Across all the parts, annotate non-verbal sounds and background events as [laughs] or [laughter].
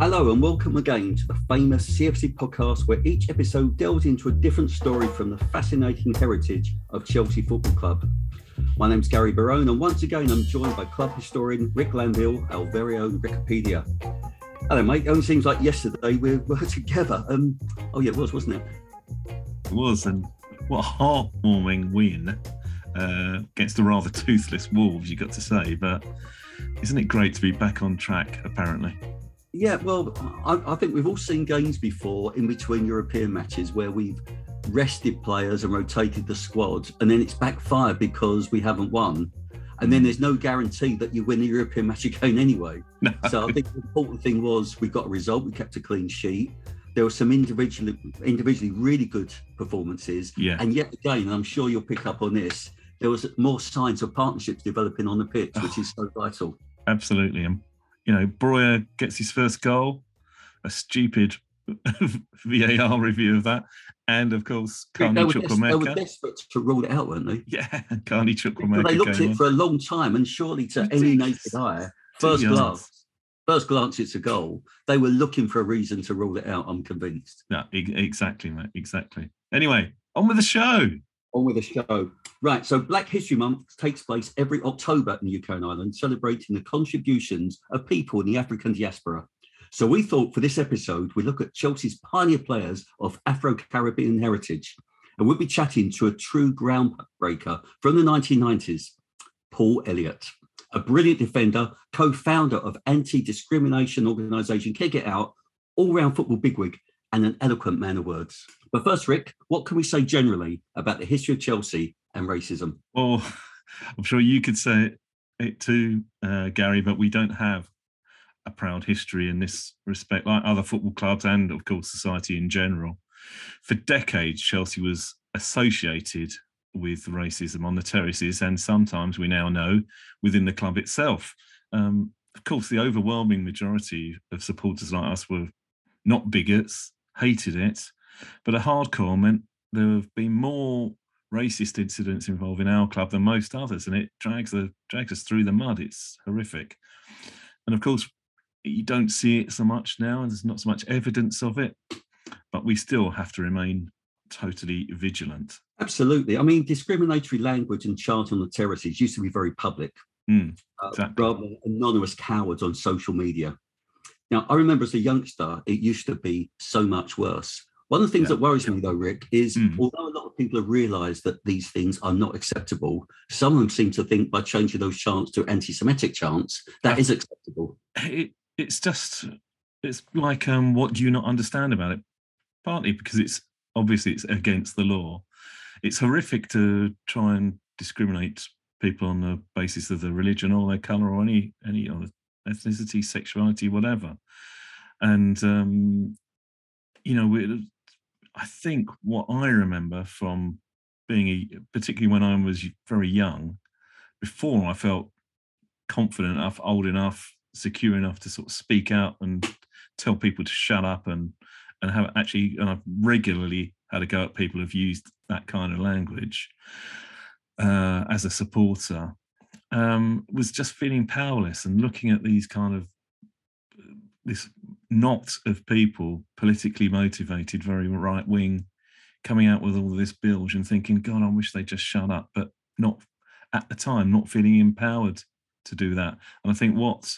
Hello and welcome again to the famous CFC podcast, where each episode delves into a different story from the fascinating heritage of Chelsea Football Club. My name's Gary Barone, and once again, I'm joined by club historian Rick Glanvill, our very own Wikipedia. Hello, mate. It only seems like yesterday we were [laughs] together. Um, oh yeah, it was, wasn't it? It was, and what a heartwarming win uh, against the rather toothless Wolves, you got to say. But isn't it great to be back on track? Apparently. Yeah, well, I, I, think we've all seen games before in between European matches where we've rested players and rotated the squad, and then it's backfired because we haven't won. And then mm. there's no guarantee that you win the European match again anyway. [laughs] No. So I think the important thing was we got a result, we kept a clean sheet. There were some individually individually really good performances. Yeah. And yet again, I'm sure you'll pick up on this, there was more signs of partnerships developing on the pitch, which ah. is so vital. Absolutely. And you know, Broja gets his first goal, a stupid [laughs] VAR review of that, and of course, Carney Chukwuemeka. They were desperate to rule it out, weren't they? Yeah, [laughs] Carney Chukwuemeka. They looked at it for a long time, and surely to any naked eye, first glance, first glance, it's a goal. They were looking for a reason to rule it out. I'm convinced. Yeah, exactly, mate. Exactly. Anyway, on with the show. On with the show. Right, so Black History Month takes place every October in the UK and Ireland, celebrating the contributions of people in the African diaspora. So we thought for this episode, we look at Chelsea's pioneer players of Afro-Caribbean heritage. And we'll be chatting to a true groundbreaker from the 1990s, Paul Elliott, a brilliant defender, co-founder of anti-discrimination organisation Kick It Out, all-round football bigwig, and an eloquent man of words. But first, Rick, what can we say generally about the history of Chelsea and racism? Well, [laughs] I'm sure you could say it too, uh, Gary, but we don't have a proud history in this respect, like other football clubs and, of course, society in general. For decades, Chelsea was associated with racism on the terraces, and sometimes we now know within the club itself. Um, of course, the overwhelming majority of supporters like us were not bigots, hated it, but a hardcore meant there have been more racist incidents involving our club than most others, and it drags the drags us through the mud. It's horrific, and of course, you don't see it so much now, and there's not so much evidence of it. But we still have to remain totally vigilant. Absolutely. I mean, discriminatory language and chant on the terraces used to be very public, mm, exactly. uh, rather than anonymous cowards on social media. Now, I remember as a youngster, it used to be so much worse. One of the things yeah. that worries me, though, Rick, is mm. although a lot of people have realised that these things are not acceptable, some of them seem to think by changing those chants to anti-Semitic chants that is acceptable. It, it's just, it's like, um, what do you not understand about it? Partly because it's obviously it's against the law. It's horrific to try and discriminate people on the basis of their religion or their colour or any any other ethnicity, sexuality, whatever. And um, you know, I think what I remember from being a, particularly when I was very young, before I felt confident enough, old enough, secure enough to sort of speak out and tell people to shut up and and have actually and I've regularly had a go at people who've used that kind of language uh, as a supporter um, was just feeling powerless and looking at these kind of this knot of people politically motivated, very right wing, coming out with all this bilge and thinking, God, I wish they just shut up, but not at the time, not feeling empowered to do that. And I think what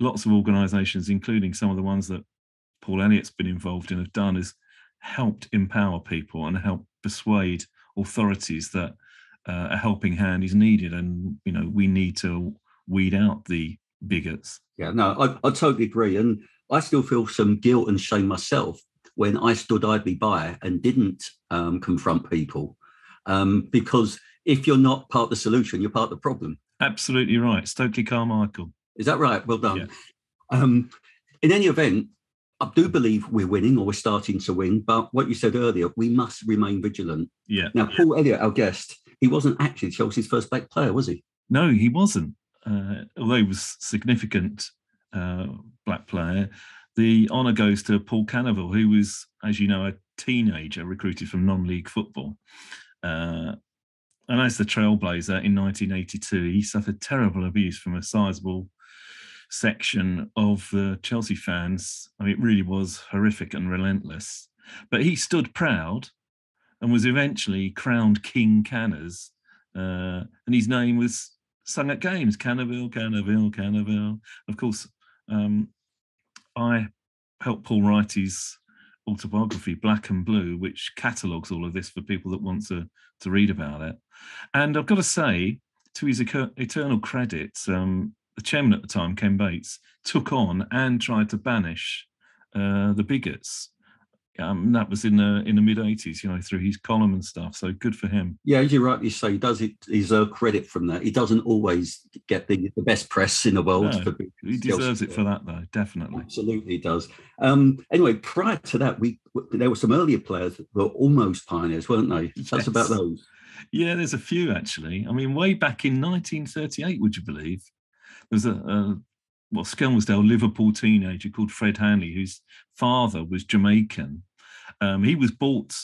lots of organisations, including some of the ones that Paul Elliott's been involved in, have done is helped empower people and help persuade authorities that uh, a helping hand is needed, and you know we need to weed out the bigots. Yeah, no, I, I totally agree, and I still feel some guilt and shame myself when I stood idly by and didn't um, confront people, um, because if you're not part of the solution, you're part of the problem. Absolutely right, Stokely Carmichael. Is that right? Well done. Yeah. Um, in any event, I do believe we're winning or we're starting to win, but what you said earlier, we must remain vigilant. Yeah. Now, Paul Elliott, our guest, he wasn't actually Chelsea's first black player, was he? No, he wasn't. Uh, although he was significant uh, black player, the honour goes to Paul Canoville, who was, as you know, a teenager recruited from non-league football. Uh, and as the trailblazer in 1982, he suffered terrible abuse from a sizable section of the Chelsea fans. I mean, it really was horrific and relentless. But he stood proud and was eventually crowned King Canners. Uh, and his name was sung at games Canoville, Canoville, Canoville. Of course, um, I helped Paul write his autobiography, Black and Blue, which catalogues all of this for people that want to, to read about it. And I've got to say, to his eternal credit, um, the chairman at the time, Ken Bates, took on and tried to banish uh, the bigots um, that was in the in the mid '80s, you know, through his column and stuff. So good for him. Yeah, as you rightly say, he does it deserve credit from that. He doesn't always get the, the best press in the world. No, he deserves it for that, though. Definitely, absolutely does. Um, anyway, prior to that, we there were some earlier players that were almost pioneers, weren't they? Yes. That's about those. Yeah, there's a few actually. I mean, way back in 1938, would you believe? There's a, a well, Skelmersdale Liverpool teenager called Fred Hanley, whose father was Jamaican. Um, he was bought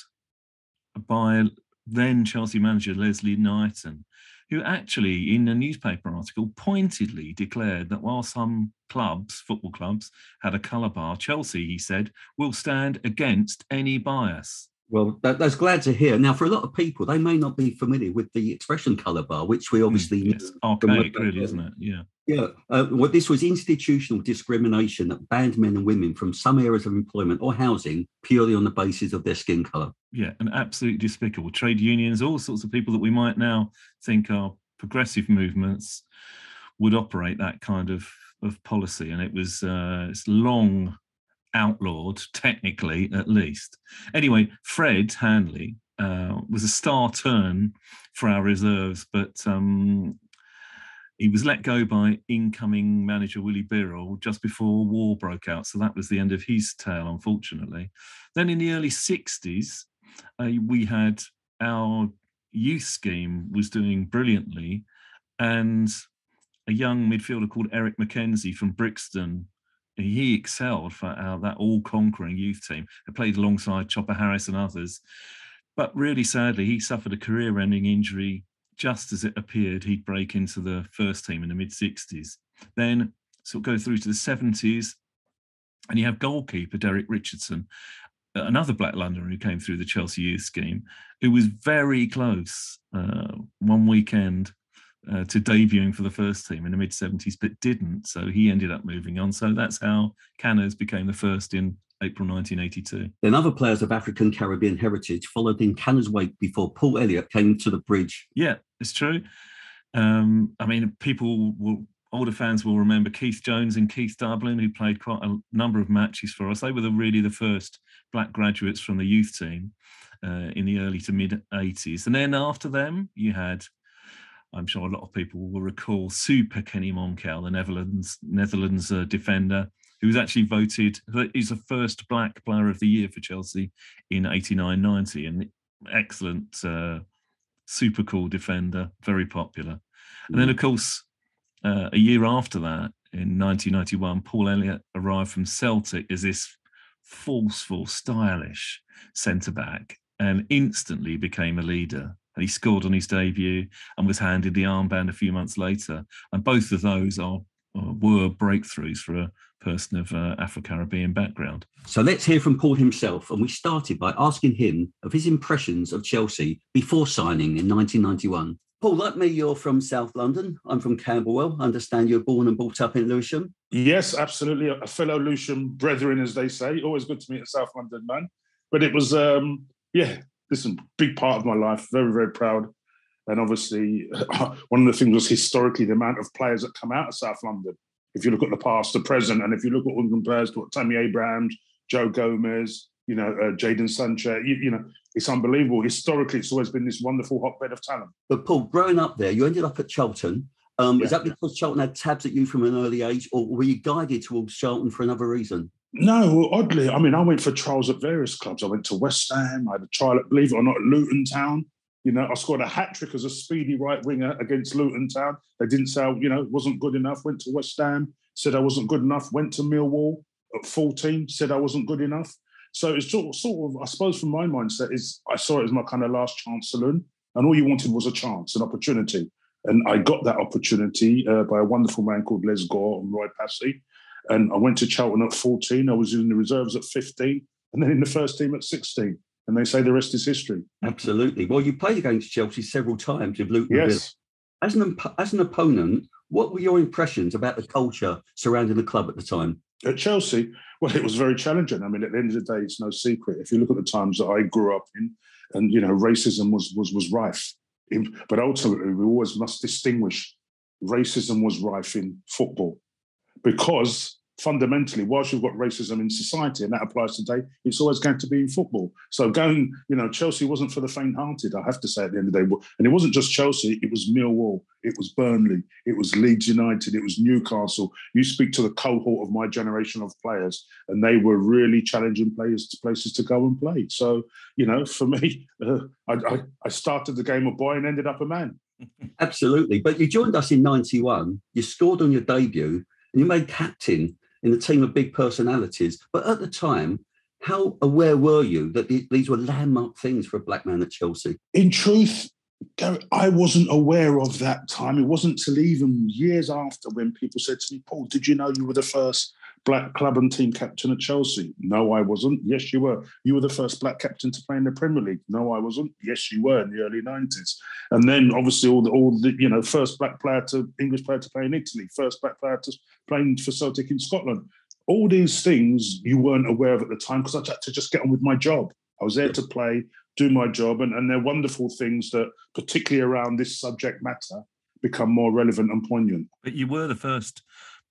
by then Chelsea manager Leslie Knighton, who actually, in a newspaper article, pointedly declared that while some clubs, football clubs, had a colour bar, Chelsea, he said, will stand against any bias. Well, that, that's glad to hear. Now, for a lot of people, they may not be familiar with the expression colour bar, which we hmm, obviously mm, it's archaic, really, isn't it? Yeah. Yeah. Uh, well, this was institutional discrimination that banned men and women from some areas of employment or housing purely on the basis of their skin colour. Yeah, and absolutely despicable. Trade unions, all sorts of people that we might now think are progressive movements would operate that kind of of policy, and it was uh, it's long outlawed, technically at least. Anyway, Fred Hanley uh, was a star turn for our reserves, but um, he was let go by incoming manager Willie Birrell just before war broke out. So that was the end of his tale, unfortunately. Then in the early 60s, uh, we had our youth scheme was doing brilliantly. And a young midfielder called Eric McKenzie from Brixton he excelled for that all-conquering youth team. He played alongside Chopper Harris and others, but really sadly, he suffered a career-ending injury just as it appeared he'd break into the first team in the mid 60s. Then sort of go through to the 70s, and you have goalkeeper Derek Richardson, another Black Londoner who came through the Chelsea youth scheme, who was very close uh, one weekend uh, to debuting for the first team in the mid 70s, but didn't. So he ended up moving on. So that's how Canners became the first in April 1982. Then other players of African Caribbean heritage followed in Canners' wake before Paul Elliott came to the bridge. Yeah, it's true. Um, I mean, people will, older fans will remember Keith Jones and Keith Dublin, who played quite a number of matches for us. They were the, really the first black graduates from the youth team uh, in the early to mid 80s. And then after them, you had I'm sure a lot of people will recall Super Kenny Monkou, the Netherlands Netherlands uh, defender, who was actually voted. He's the first black player of the year for Chelsea in 89-90, and excellent, uh, super cool defender, very popular. And then, of mm. course, uh, a year after that, in 1991, Paul Elliott arrived from Celtic as this forceful, stylish centre back, and instantly became a leader and he scored on his debut and was handed the armband a few months later. And both of those are uh, were breakthroughs for a person of uh, Afro Caribbean background. So let's hear from Paul himself. And we started by asking him of his impressions of Chelsea before signing in 1991. Paul, like me, you're from South London. I'm from Camberwell. I understand you're born and brought up in Lewisham. Yes, absolutely. A fellow Lewisham brethren, as they say. Always good to meet a South London man. But it was, um, yeah, listen, big part of my life. Very, very proud. And obviously, [laughs] one of the things was historically the amount of players that come out of South London. If you look at the past, the present, and if you look at what compares to what Tammy Abrahams, Joe Gomez, you know, uh, Jadon Sancho, you, you know, it's unbelievable. Historically, it's always been this wonderful hotbed of talent. But Paul, growing up there, you ended up at Charlton. Um, yeah. Is that because Charlton had tabs at you from an early age, or were you guided towards Charlton for another reason? No, oddly, I mean, I went for trials at various clubs. I went to West Ham. I had a trial at, believe it or not, Luton Town. You know, I scored a hat trick as a speedy right winger against Luton Town. They didn't say, you know, wasn't good enough. Went to West Ham, said I wasn't good enough. Went to Millwall at 14, said I wasn't good enough. So it's sort of, sort of, I suppose, from my mindset, is I saw it as my kind of last chance saloon, and all you wanted was a chance, an opportunity. And I got that opportunity uh, by a wonderful man called Les Gore and Roy Passy. And I went to Charlton at 14. I was in the reserves at 15, and then in the first team at 16. And they say the rest is history. Absolutely. Well, you played against Chelsea several times with Luton Yes. As an, as an opponent, what were your impressions about the culture surrounding the club at the time? At Chelsea, well, it was very challenging. I mean, at the end of the day, it's no secret. If you look at the times that I grew up in, and you know, racism was was was rife. But ultimately, we always must distinguish. Racism was rife in football because fundamentally, whilst you've got racism in society, and that applies today, it's always going to be in football. So going, you know, Chelsea wasn't for the faint-hearted. I have to say at the end of the day, and it wasn't just Chelsea. It was Millwall, it was Burnley, it was Leeds United, it was Newcastle. You speak to the cohort of my generation of players, and they were really challenging players to places to go and play. So, you know, for me, [laughs] uh, I, I, I started the game a boy and ended up a man. Absolutely. But you joined us in 91, you scored on your debut, and you made captain in a team of big personalities. But at the time, how aware were you that these were landmark things for a black man at Chelsea? in truth, I wasn't aware of that time. It wasn't till even years after when people said to me, Paul, did you know you were the first black club and team captain at Chelsea? No, I wasn't. Yes, you were. You were the first black captain to play in the Premier League. No, I wasn't. Yes, you were in the early 90s. And then obviously all the all the, you know, first black player to English player to play in Italy, first black player to playing for Celtic in Scotland. All these things you weren't aware of at the time because I had to just get on with my job. I was there to play, do my job, and, and they're wonderful things that, particularly around this subject matter, become more relevant and poignant. But you were the first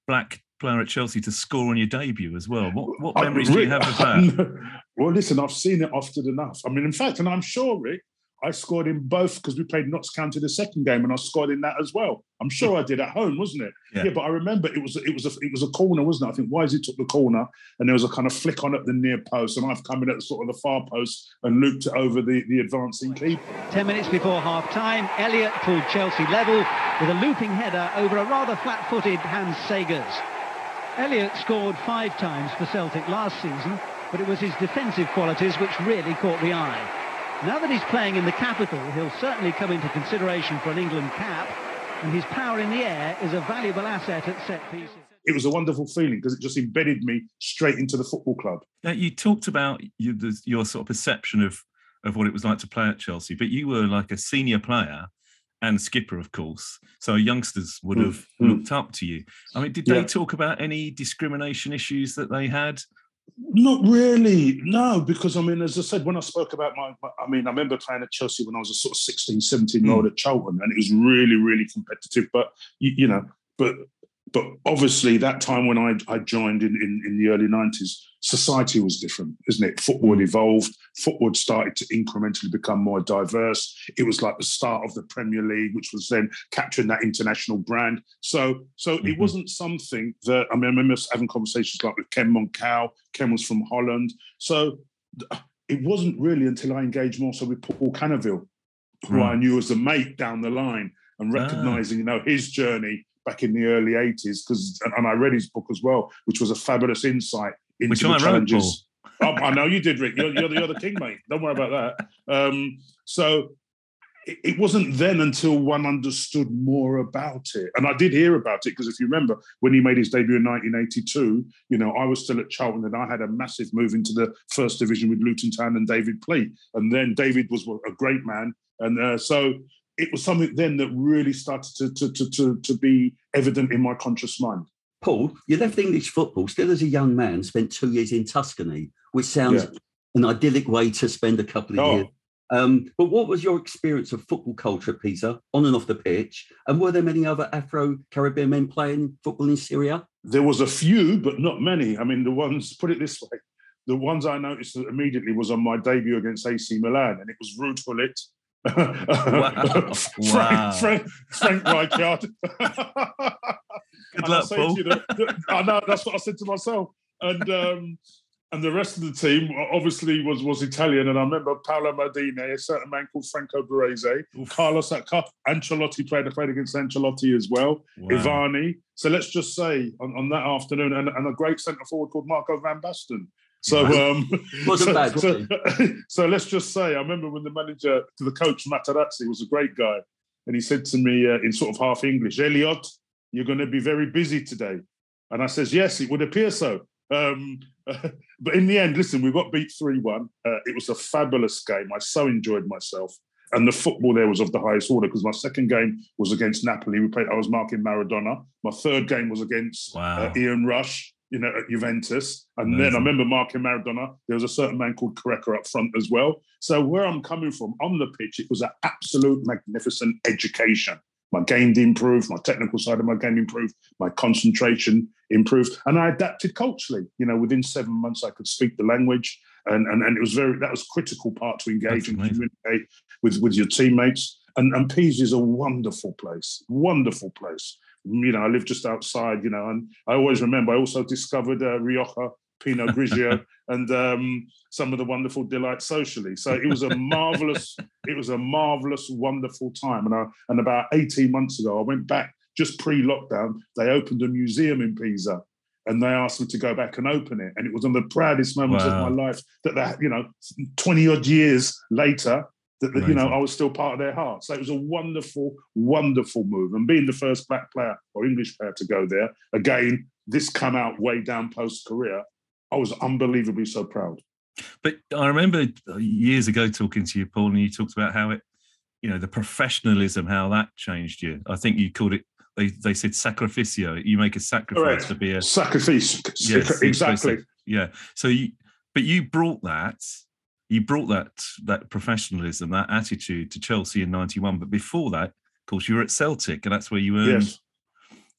black player at Chelsea to score on your debut as well. What, what I- memories do you have of [laughs] that? well, listen, I've seen it often enough. I mean, in fact, and I'm sure, Rick, I scored in both because we played Notts County the second game, and I scored in that as well. I'm sure I did at home, wasn't it? Yeah. Yeah, but I remember it was it was a it was a corner, wasn't it? I think Wisey took the corner, and there was a kind of flick on at the near post, and I've come in at sort of the far post and looped it over the the advancing keeper. Ten minutes before half time, Elliott pulled Chelsea level with a looping header over a rather flat footed Hans Segers. Elliott scored five times for Celtic last season, but it was his defensive qualities which really caught the eye. Now that he's playing in the capital, he'll certainly come into consideration for an England cap, and his power in the air is a valuable asset at set pieces. It was a wonderful feeling because it just embedded me straight into the football club. Now, you talked about you, the, your sort of perception of of what it was like to play at Chelsea, but you were like a senior player and skipper, of course. So youngsters would Mm, have mm. looked up to you. I mean, did they talk about any discrimination issues that they had? Not really, no, because I mean, as I said, when I spoke about my, my- I mean, I remember playing at Chelsea when I was a sort of 16, 17 year old at Charlton, and it was really, really competitive. But, you, you know, but but obviously that time when I, I joined in, in, in the early 90s, society was different, isn't it? Football had evolved, football started to incrementally become more diverse. It was like the start of the Premier League, which was then capturing that international brand. So so it Mhm. wasn't something that I mean, I remember having conversations like with Ken Monkou. Ken was from Holland. So it wasn't really until I engaged more so with Paul Canoville, who I knew as a mate down the line, and Ah. recognizing, you know, his journey back in the early 80s, because and I read his book as well, which was a fabulous insight into Which the challenges. Oh, I know you did, Rick. You're, you're, the, you're the king, mate. Don't worry about that. Um, so it, it wasn't then until one understood more about it. And I did hear about it because if you remember when he made his debut in 1982, you know, I was still at Charlton and I had a massive move into the first division with Luton Town and David Pleat. And then David was a great man. And uh, so it was something then that really started to, to, to, to, to be evident in my conscious mind. Paul, you left English football still as a young man, spent two years in Tuscany, which sounds Yeah. an idyllic way to spend a couple of Oh. years. Um, but what was your experience of football culture at Pisa, on and off the pitch? And were there many other Afro Caribbean men playing football in Serie A? There was a few, but not many. I mean, the ones, put it this way, the ones I noticed immediately was on my debut against AC Milan, and it was Ruud Gullit, [laughs] Wow. Frank, Frank, Frank Rijkaard. [laughs] [laughs] Good And I Paul. to you that- I know that's what I said to myself, and um, and the rest of the team obviously was was Italian, and I remember Paolo Maldini, a certain man called Franco Baresi, Carlos Car- Ancelotti played played against Ancelotti as well. Wow. Ivani. So let's just say on, on that afternoon, and, and a great centre forward called Marco Van Basten. So, um, Wasn't so, bad, so, [laughs] so let's just say, I remember when the manager, the coach Materazzi was a great guy, and he said to me uh, in sort of half English, Elliott, you're going to be very busy today. And I says, yes, it would appear so. Um, [laughs] but in the end, listen, we got beat 3 1. Uh, it was a fabulous game. I so enjoyed myself. And the football there was of the highest order because my second game was against Napoli. We played, I was marking Maradona. My third game was against wow. uh, Ian Rush, you know, at Juventus. And Amazing. then I remember marking Maradona. There was a certain man called Careca up front as well. So where I'm coming from on the pitch, it was an absolute magnificent education. My game improved, my technical side of my game improved, my concentration improved, and I adapted culturally. You know, within seven months, I could speak the language, and and, and it was very that was critical part to engage and communicate with with your teammates. And and Pisa is a wonderful place, wonderful place. You know, I live just outside. You know, and I always remember. I also discovered uh, Rioja Pinot Grigio, [laughs] and um, some of the wonderful delights socially. So it was a marvelous, it was a marvelous, wonderful time. And I, and about eighteen months ago, I went back just pre-lockdown. They opened a museum in Pisa, and they asked me to go back and open it. And it was one of the proudest moments wow. of my life that that you know, twenty odd years later. That, that you know, I was still part of their heart. So it was a wonderful, wonderful move. And being the first black player or English player to go there, again, this come out way down post career I was unbelievably so proud. But I remember uh, years ago talking to you, Paul, and you talked about how it, you know, the professionalism, how that changed you. I think you called it. They, they said sacrificio. You make a sacrifice Correct. to be a sacrifice. Yes, exactly. Yeah. So you, but you brought that. You brought that that professionalism, that attitude to Chelsea in '91. But before that, of course, you were at Celtic, and that's where you earned yes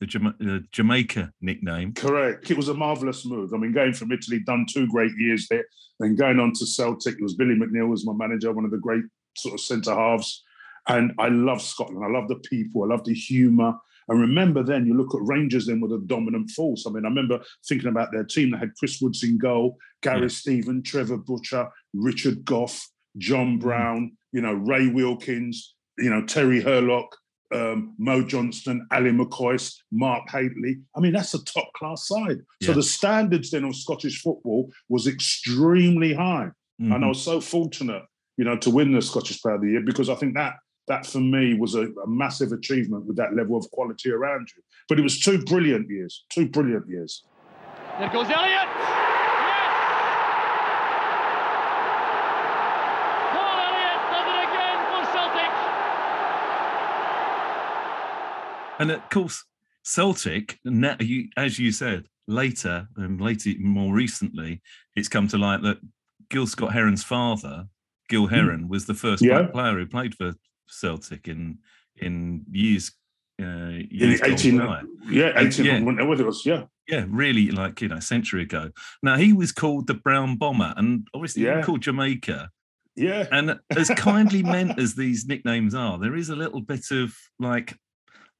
the, Jama- the Jamaica nickname. Correct. It was a marvellous move. I mean, going from Italy, done two great years there, then going on to Celtic. It was Billy McNeill was my manager, one of the great sort of centre halves. And I love Scotland. I love the people. I love the humour. And remember then, you look at Rangers then with a dominant force. I mean, I remember thinking about their team that had Chris Woods in goal, Gary yeah. Stephen, Trevor Butcher, Richard Gough, John mm. Brown, you know, Ray Wilkins, you know, Terry Hurlock, um, Mo Johnston, Ally McCoist, Mark Hateley. I mean, that's a top class side. Yeah. So the standards then of Scottish football was extremely high. Mm-hmm. And I was so fortunate, you know, to win the Scottish Player of the Year because I think that that for me was a, a massive achievement with that level of quality around you. But it was two brilliant years, two brilliant years. There goes Elliott. Yes. Paul Elliott. And of course, Celtic, as you said, later and later, more recently, it's come to light that Gil Scott Heron's father, Gil hmm. Heron, was the first yeah. black player who played for Celtic in in years. Uh, years in 18, yeah, 18, yeah. whatever it was, yeah. Yeah, really, like you know, a century ago. Now he was called the Brown Bomber, and obviously yeah. called Jamaica. Yeah. And as kindly meant as these nicknames are, there is a little bit of like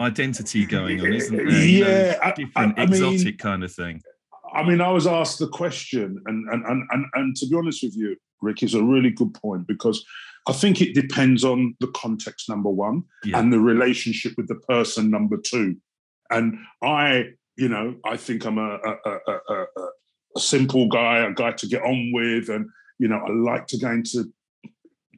identity going on, isn't there? Yeah, know, different I, I exotic mean, kind of thing. I mean, I was asked the question, and and and and, and to be honest with you, Rick, is a really good point because I think it depends on the context, number one, yeah. and the relationship with the person, number two. And I, you know, I think I'm a, a, a, a simple guy, a guy to get on with, and you know, I like to go into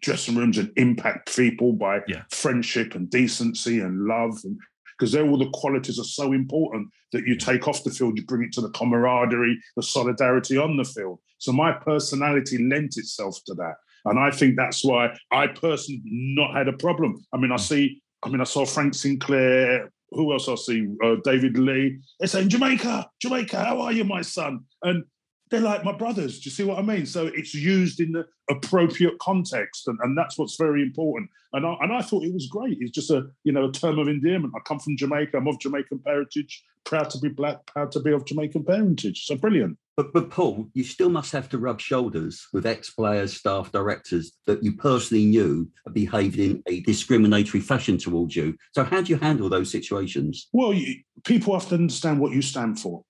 dressing rooms and impact people by yeah. friendship and decency and love and because they're all the qualities are so important that you take off the field, you bring it to the camaraderie, the solidarity on the field. So my personality lent itself to that. And I think that's why I personally not had a problem. I mean, I mm. see, I mean, I saw Frank Sinclair, who else I see? Uh, David Lee. They're saying, Jamaica, Jamaica, how are you, my son? And they're like my brothers. Do you see what I mean? So it's used in the appropriate context, and, and that's what's very important. And I, and I thought it was great. It's just a you know a term of endearment. I come from Jamaica. I'm of Jamaican parentage. Proud to be black. Proud to be of Jamaican parentage. So brilliant. But but Paul, you still must have to rub shoulders with ex-players, staff, directors that you personally knew behaved in a discriminatory fashion towards you. So how do you handle those situations? Well, you, people have to understand what you stand for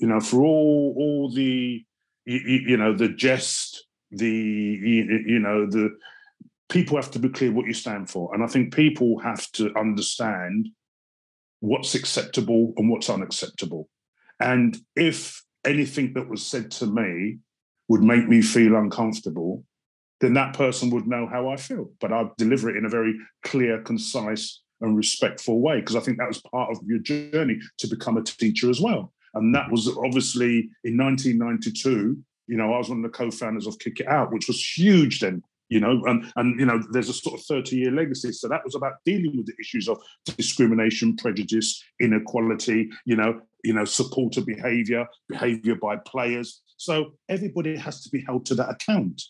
you know, for all all the you, you know the jest, the you, you know the people have to be clear what you stand for, and I think people have to understand what's acceptable and what's unacceptable. And if anything that was said to me would make me feel uncomfortable, then that person would know how I feel. But I'd deliver it in a very clear, concise, and respectful way, because I think that was part of your journey to become a teacher as well. And that was obviously in 1992. You know, I was one of the co-founders of Kick It Out, which was huge then you know, and and you know, there's a sort of 30 year legacy. So that was about dealing with the issues of discrimination, prejudice, inequality, you know, you know, supporter behavior, behavior by players. So everybody has to be held to that account.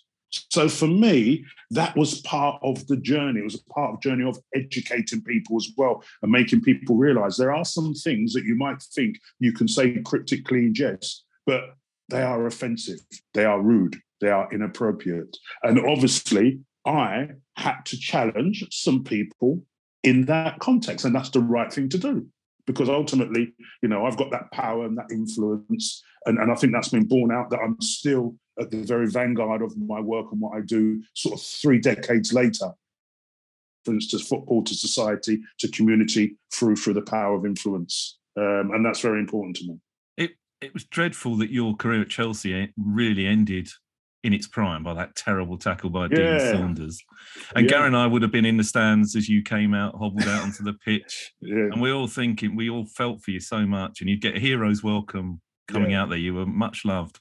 So for me, that was part of the journey. It was a part of the journey of educating people as well and making people realize there are some things that you might think you can say cryptically in jest, but they are offensive, they are rude, they are inappropriate. And obviously, I had to challenge some people in that context, and that's the right thing to do because ultimately, you know, I've got that power and that influence, and, and I think that's been borne out that I'm still at the very vanguard of my work and what I do, sort of three decades later. For instance, football to society to community through through the power of influence, um, and that's very important to me. It it was dreadful that your career at Chelsea really ended in its prime by that terrible tackle by Dean Saunders. And yeah. Gary and I would have been in the stands as you came out, hobbled out onto the pitch. [laughs] yeah. And we all thinking, we all felt for you so much. And you'd get a hero's welcome coming yeah. out there. You were much loved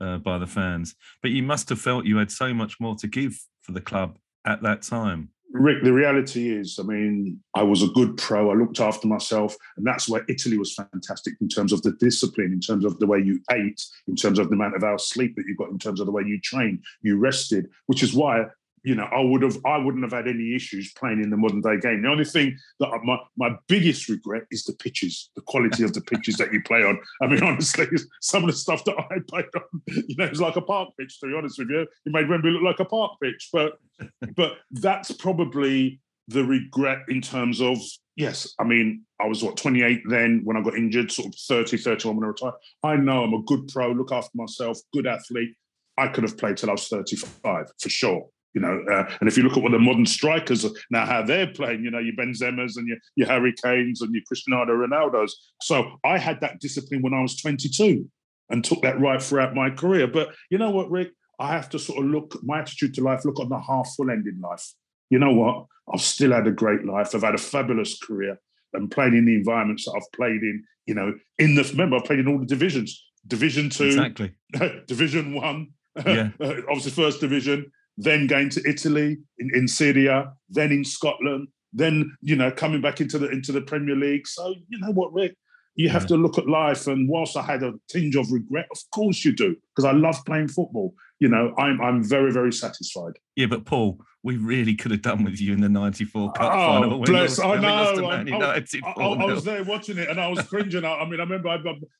uh, by the fans. But you must have felt you had so much more to give for the club at that time. Rick, the reality is, I mean, I was a good pro. I looked after myself. And that's where Italy was fantastic in terms of the discipline, in terms of the way you ate, in terms of the amount of hours sleep that you got, in terms of the way you trained, you rested, which is why you know, I would have, I wouldn't have had any issues playing in the modern day game. The only thing that I, my my biggest regret is the pitches, the quality of the pitches that you play on. I mean, [laughs] honestly, some of the stuff that I played on, you know, it's like a park pitch. To be honest with you, it made Wembley look like a park pitch. But [laughs] but that's probably the regret in terms of yes. I mean, I was what 28 then when I got injured, sort of 30, 31 when I retired. I know I'm a good pro, look after myself, good athlete. I could have played till I was 35 for sure you know, uh, and if you look at what the modern strikers now how they're playing, you know, your Benzemas and your, your Harry Kanes and your Cristiano Ronaldos. So I had that discipline when I was 22 and took that right throughout my career. But you know what, Rick? I have to sort of look my attitude to life, look on the half full end in life. You know what? I've still had a great life. I've had a fabulous career and played in the environments that I've played in, you know, in the remember I played in all the divisions. Division two, exactly. [laughs] division one, yeah. [laughs] obviously first division, then going to Italy, in, in Serie A, then in Scotland, then you know coming back into the into the Premier League. So you know what, Rick, you have yeah. to look at life. And whilst I had a tinge of regret, of course you do, because I love playing football. You know, I'm I'm very very satisfied. Yeah, but Paul, we really could have done with you in the '94 Cup oh, final. Bless, I know. I, I, I, I, was there watching it, and I was cringing. I, mean, I remember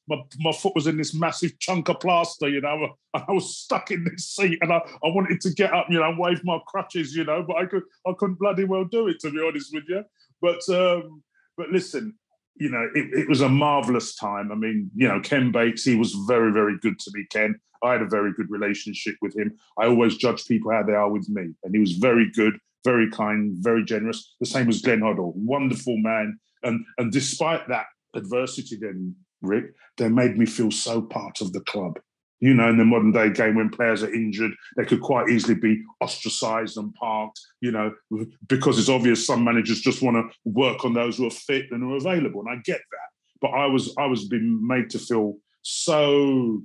my, my foot was in this massive chunk of plaster. You know, and I was stuck in this seat, and I, I wanted to get up, you know, and wave my crutches, you know, but I could I couldn't bloody well do it to be honest with you. But um, but listen, you know, it, it, was a marvelous time. I mean, you know, Ken Bates, he was very, very good to me, Ken. I had a very good relationship with him. I always judge people how they are with me. And he was very good, very kind, very generous. The same as Glenn Hoddle, wonderful man. And, and despite that adversity, then, Rick, they made me feel so part of the club you know, in the modern day game when players are injured, they could quite easily be ostracized and parked, you know, because it's obvious some managers just want to work on those who are fit and are available. And I get that. But I was I was being made to feel so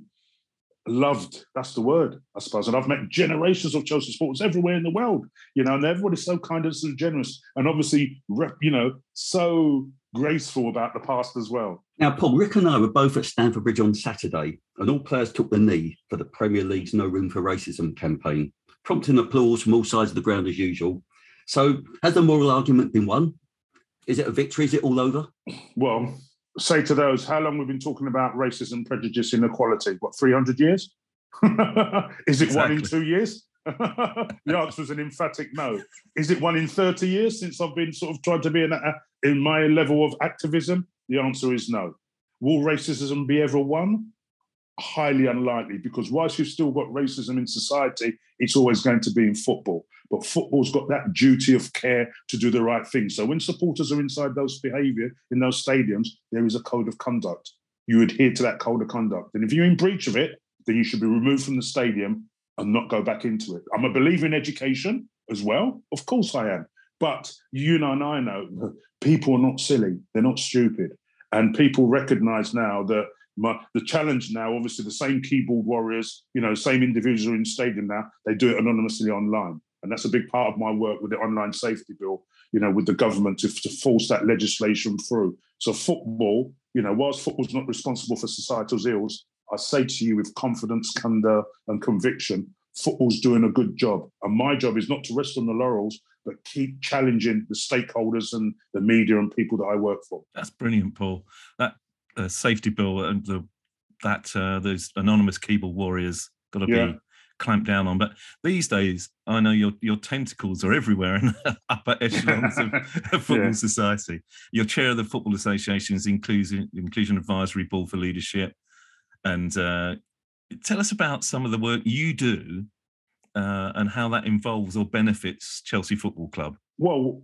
loved. That's the word, I suppose. And I've met generations of Chelsea supporters everywhere in the world, you know, and everybody's so kind and so generous. And obviously, you know, so graceful about the past as well. Now, Paul, Rick and I were both at Stamford Bridge on Saturday, and all players took the knee for the Premier League's No Room for Racism campaign, prompting applause from all sides of the ground as usual. So, has the moral argument been won? Is it a victory? Is it all over? Well, say to those, how long we've been talking about racism, prejudice, inequality? What, 300 years? [laughs] Is it exactly. one in two years? [laughs] the answer is an emphatic no. Is it one in 30 years since I've been sort of trying to be in, a, in my level of activism? The answer is no. Will racism be ever won? Highly unlikely, because whilst you've still got racism in society, it's always going to be in football. But football's got that duty of care to do the right thing. So when supporters are inside those behaviour in those stadiums, there is a code of conduct. You adhere to that code of conduct. And if you're in breach of it, then you should be removed from the stadium and not go back into it. I'm a believer in education as well. Of course I am. But you know, and I know [laughs] people are not silly; they're not stupid, and people recognise now that my, the challenge now, obviously, the same keyboard warriors, you know, same individuals in stadium now, they do it anonymously online. And that's a big part of my work with the online safety bill, you know, with the government to, to force that legislation through. So football, you know, whilst football's not responsible for societal ills, I say to you with confidence, candor, and conviction, football's doing a good job. And my job is not to rest on the laurels, but keep challenging the stakeholders and the media and people that I work for. That's brilliant, Paul. That uh, safety bill and the that uh, those anonymous keyboard warriors got to yeah. be clamped down on. But these days, I know your your tentacles are everywhere in the [laughs] upper echelons of, [laughs] of football yeah. society. You're chair of the Football Association's Inclusion Inclusion Advisory Board for Leadership, and uh, tell us about some of the work you do uh, and how that involves or benefits Chelsea Football Club. Well,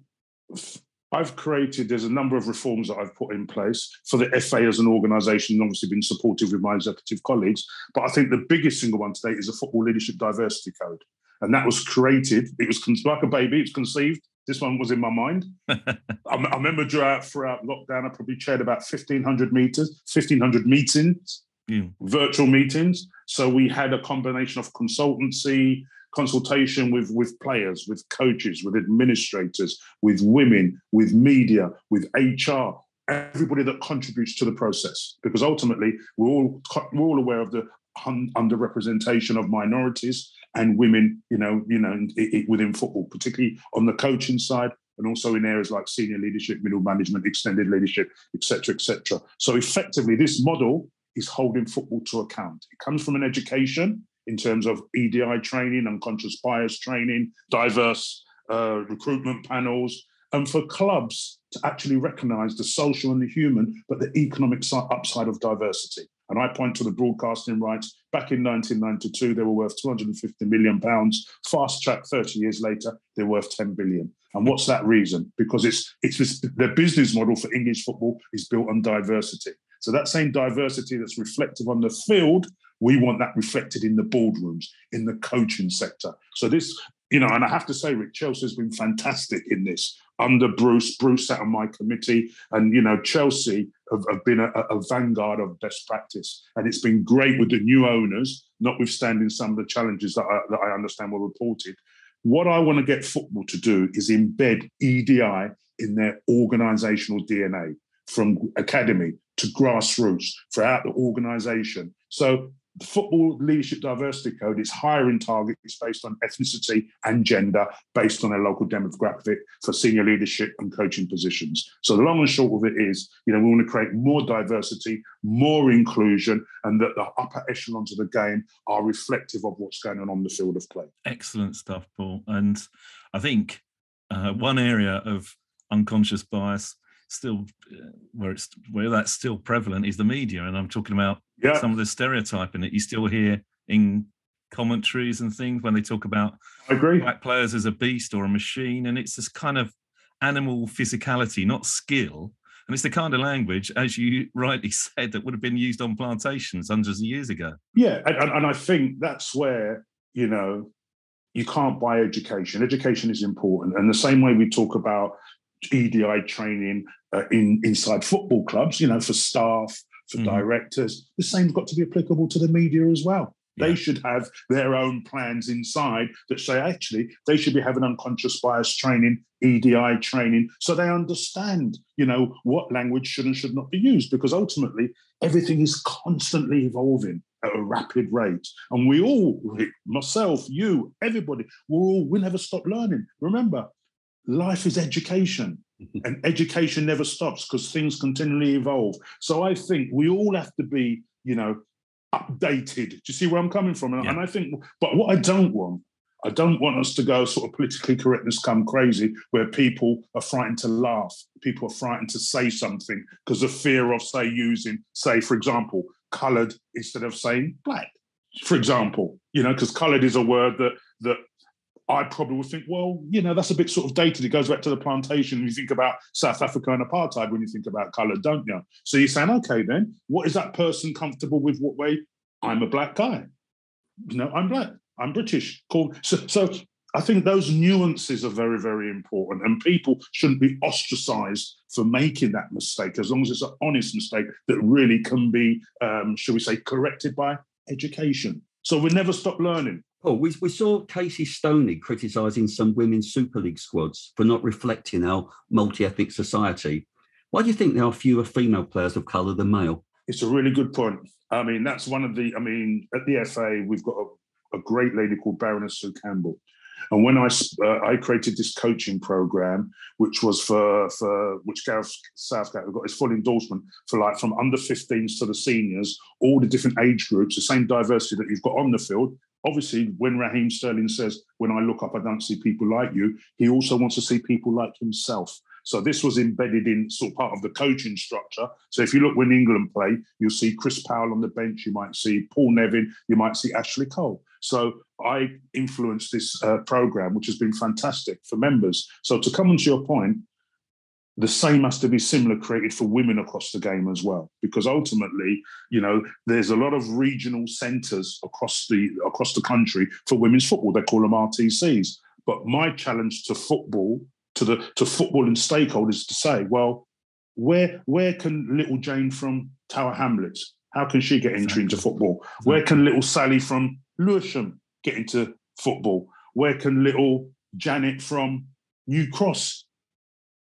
I've created, there's a number of reforms that I've put in place for the FA as an organisation, and obviously been supportive with my executive colleagues. But I think the biggest single one today is a Football Leadership Diversity Code. And that was created, it was like a baby, it's conceived. This one was in my mind. [laughs] I, I, remember throughout, throughout lockdown, I probably chaired about 1,500 meters, 1,500 meetings, yeah. virtual meetings. So we had a combination of consultancy, consultation with, with players, with coaches, with administrators, with women, with media, with HR, everybody that contributes to the process. Because ultimately, we're all we're all aware of the underrepresentation of minorities and women, you know, you know, within football, particularly on the coaching side, and also in areas like senior leadership, middle management, extended leadership, etc., etc. So effectively, this model is holding football to account. It comes from an education in terms of EDI training, unconscious bias training, diverse uh, recruitment panels, and for clubs to actually recognize the social and the human, but the economic upside of diversity. And I point to the broadcasting rights. Back in 1992, they were worth 250 million pounds. Fast track 30 years later, they're worth 10 billion. And what's that reason? Because it's it's this, their business model for English football is built on diversity. So that same diversity that's reflective on the field we want that reflected in the boardrooms, in the coaching sector. So this, you know, and I have to say, Rick, Chelsea has been fantastic in this. Under Bruce, Bruce sat on my committee, and you know, Chelsea have, have been a, a, vanguard of best practice, and it's been great with the new owners, notwithstanding some of the challenges that I, that I understand were reported. What I want to get football to do is embed EDI in their organisational DNA, from academy to grassroots throughout the organisation. So the Football Leadership Diversity Code is hiring targets based on ethnicity and gender, based on a local demographic for senior leadership and coaching positions. So the long and short of it is, you know, we want to create more diversity, more inclusion, and that the upper echelons of the game are reflective of what's going on on the field of play. Excellent stuff, Paul. And I think uh, one area of unconscious bias still uh, where it's where that's still prevalent is the media and i'm talking about yeah. some of the stereotyping that you still hear in commentaries and things when they talk about I agree. black players as a beast or a machine and it's this kind of animal physicality not skill and it's the kind of language as you [laughs] rightly said that would have been used on plantations hundreds of years ago yeah and, and i think that's where you know you can't buy education education is important and the same way we talk about EDI training uh, in inside football clubs, you know, for staff, for mm. directors. The same's got to be applicable to the media as well. Yeah. They should have their own plans inside that say actually they should be having unconscious bias training, EDI training, so they understand, you know, what language should and should not be used. Because ultimately, everything is constantly evolving at a rapid rate, and we all, myself, you, everybody, we're all we never stop learning. Remember, life is education mm-hmm. and education never stops because things continually evolve. So i think we all have to be you know updated. Do you see where i'm coming from? And, yeah. and i think but what i don't want I don't want us to go sort of politically correctness come crazy where people are frightened to laugh, people are frightened to say something because of fear of, say, using, say, for example, coloured instead of saying black, for example, you know, because coloured is a word that that I probably would think, well, you know, that's a bit sort of dated. It goes back to the plantation. You think about South Africa and apartheid when you think about colour, don't you? So you're saying, okay, then, what is that person comfortable with? What way? I'm a black guy. You know, I'm black. I'm British. Cool. So, so I think those nuances are very, very important, and people shouldn't be ostracized for making that mistake, as long as it's an honest mistake that really can be, um, shall we say, corrected by education. So we never stop learning. Oh, we, we saw Casey Stoney criticising some women's Super League squads for not reflecting our multi ethnic society. Why do you think there are fewer female players of colour than male? It's a really good point. I mean, that's one of the, I mean, at the FA, we've got a, a great lady called Baroness Sue Campbell. And when I uh, I created this coaching program, which was for for which Gareth Southgate got his full endorsement for like from under 15s to the seniors, all the different age groups, the same diversity that you've got on the field, obviously, when Raheem Sterling says, When I look up, I don't see people like you, he also wants to see people like himself. So this was embedded in sort of part of the coaching structure. So if you look when England play, you'll see Chris Powell on the bench, you might see Paul Nevin, you might see Ashley Cole. So I influenced this uh, program, which has been fantastic for members. So to come on to your point, the same has to be similar created for women across the game as well because ultimately you know there's a lot of regional centers across the across the country for women's football. They call them rtcs but my challenge to football to the to football and stakeholders is to say well where where can little jane from tower hamlets how can she get entry into football? Where can little sally from lewisham get into football? Where can little janet from new cross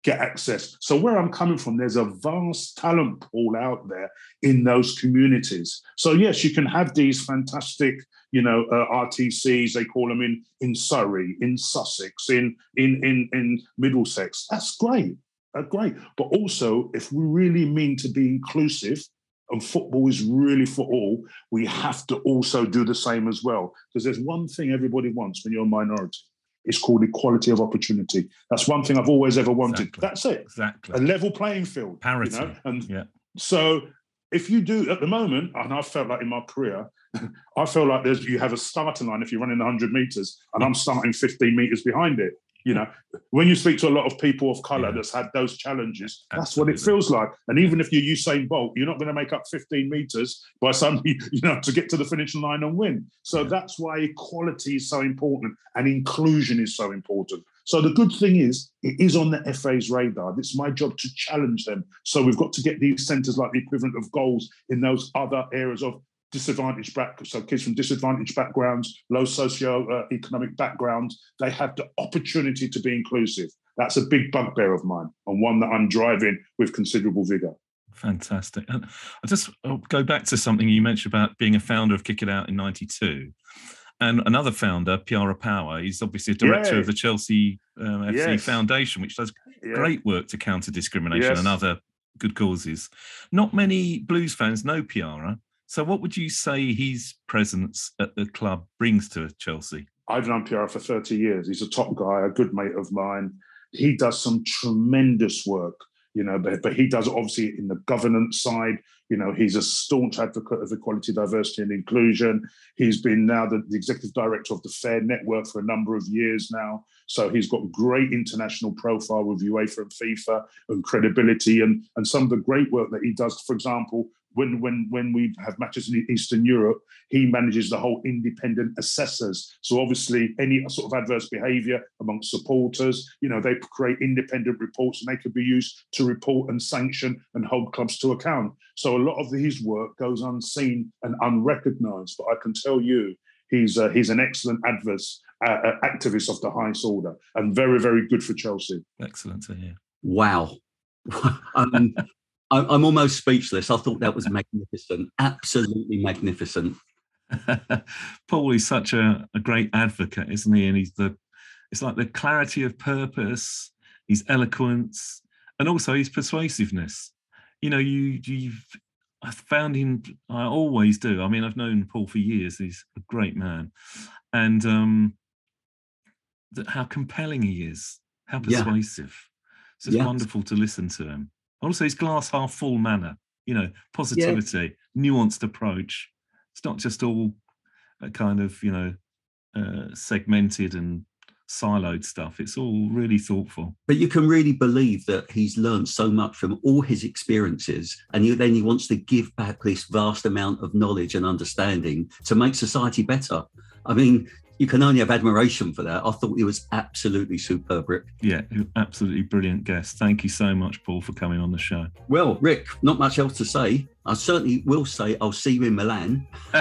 get access. So where I'm coming from, there's a vast talent pool out there in those communities. So yes, you can have these fantastic, you know, uh, RTCs. They call them in in Surrey, in Sussex, in in in in Middlesex. That's great, uh, great. But also, if we really mean to be inclusive. And football is really for all. We have to also do the same as well. Because there's one thing everybody wants when you're a minority it's called equality of opportunity. That's one thing I've always ever wanted. Exactly. That's it. Exactly. A level playing field. Parity. You know? And yeah. so if you do at the moment, and I felt like in my career, [laughs] I feel like there's you have a starting line if you're running 100 meters, and I'm starting 15 meters behind it. You know, when you speak to a lot of people of color yeah. that's had those challenges, Absolutely. that's what it feels like. And even if you're Usain Bolt, you're not going to make up 15 meters by some, [laughs] you know, to get to the finishing line and win. So yeah. that's why equality is so important and inclusion is so important. So the good thing is, it is on the FA's radar. It's my job to challenge them. So we've got to get these centres like the equivalent of goals in those other areas of disadvantaged back, so kids from disadvantaged backgrounds, low socio-economic backgrounds, they have the opportunity to be inclusive. That's a big bugbear of mine and one that I'm driving with considerable vigour. Fantastic. And I just I'll go back to something you mentioned about being a founder of Kick It Out in 92. And another founder, Piara Powar, he's obviously a director of the Chelsea um, FC yes. Foundation, which does yeah. great work to counter discrimination yes. and other good causes. Not many blues fans know Piara. So, what would you say his presence at the club brings to Chelsea? I've known Piara for 30 years. He's a top guy, a good mate of mine. He does some tremendous work, you know, but, but he does obviously in the governance side. You know, he's a staunch advocate of equality, diversity, and inclusion. He's been now the, the executive director of the Fare Network for a number of years now. So he's got great international profile with UEFA and FIFA and credibility and, and some of the great work that he does, for example, when when when we have matches in Eastern Europe, he manages the whole independent assessors. So obviously, any sort of adverse behaviour amongst supporters, you know, they create independent reports and they could be used to report and sanction and hold clubs to account. So a lot of his work goes unseen and unrecognised. But I can tell you, he's uh, he's an excellent adverse uh, uh activist of the highest order and very very good for Chelsea. Excellent to hear. Wow. [laughs] um, I'm almost speechless. I thought that was magnificent, absolutely magnificent. [laughs] Paul is such a, a great advocate, isn't he? And he's the it's like the clarity of purpose, his eloquence, and also his persuasiveness. You know, you you've I found him. I always do. I mean, I've known Paul for years. He's a great man, and um, how compelling he is, how persuasive. Yeah. It's yeah. wonderful to listen to him. Also, his glass half full manner, you know, positivity, yeah. nuanced approach. It's not just all a kind of, you know, uh, segmented and siloed stuff. It's all really thoughtful. But you can really believe that he's learned so much from all his experiences, and then he wants to give back this vast amount of knowledge and understanding to make society better. I mean, you can only have admiration for that. I thought he was absolutely superb, Rick. Yeah, absolutely brilliant guest. Thank you so much, Paul, for coming on the show. Well, Rick, not much else to say. I certainly will say I'll see you in Milan. [laughs]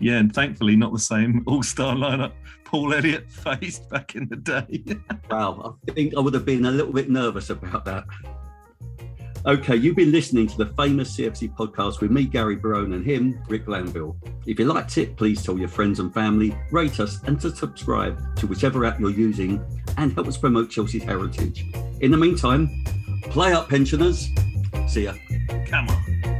yeah, and thankfully not the same all-star lineup Paul Elliott faced back in the day. [laughs] wow, I think I would have been a little bit nervous about that. Okay, you've been listening to the famous CFC podcast with me, Gary Barone, and him, Rick Glanvill. If you liked it, please tell your friends and family, rate us, and to subscribe to whichever app you're using and help us promote Chelsea's heritage. In the meantime, play up, pensioners. See ya. Come on.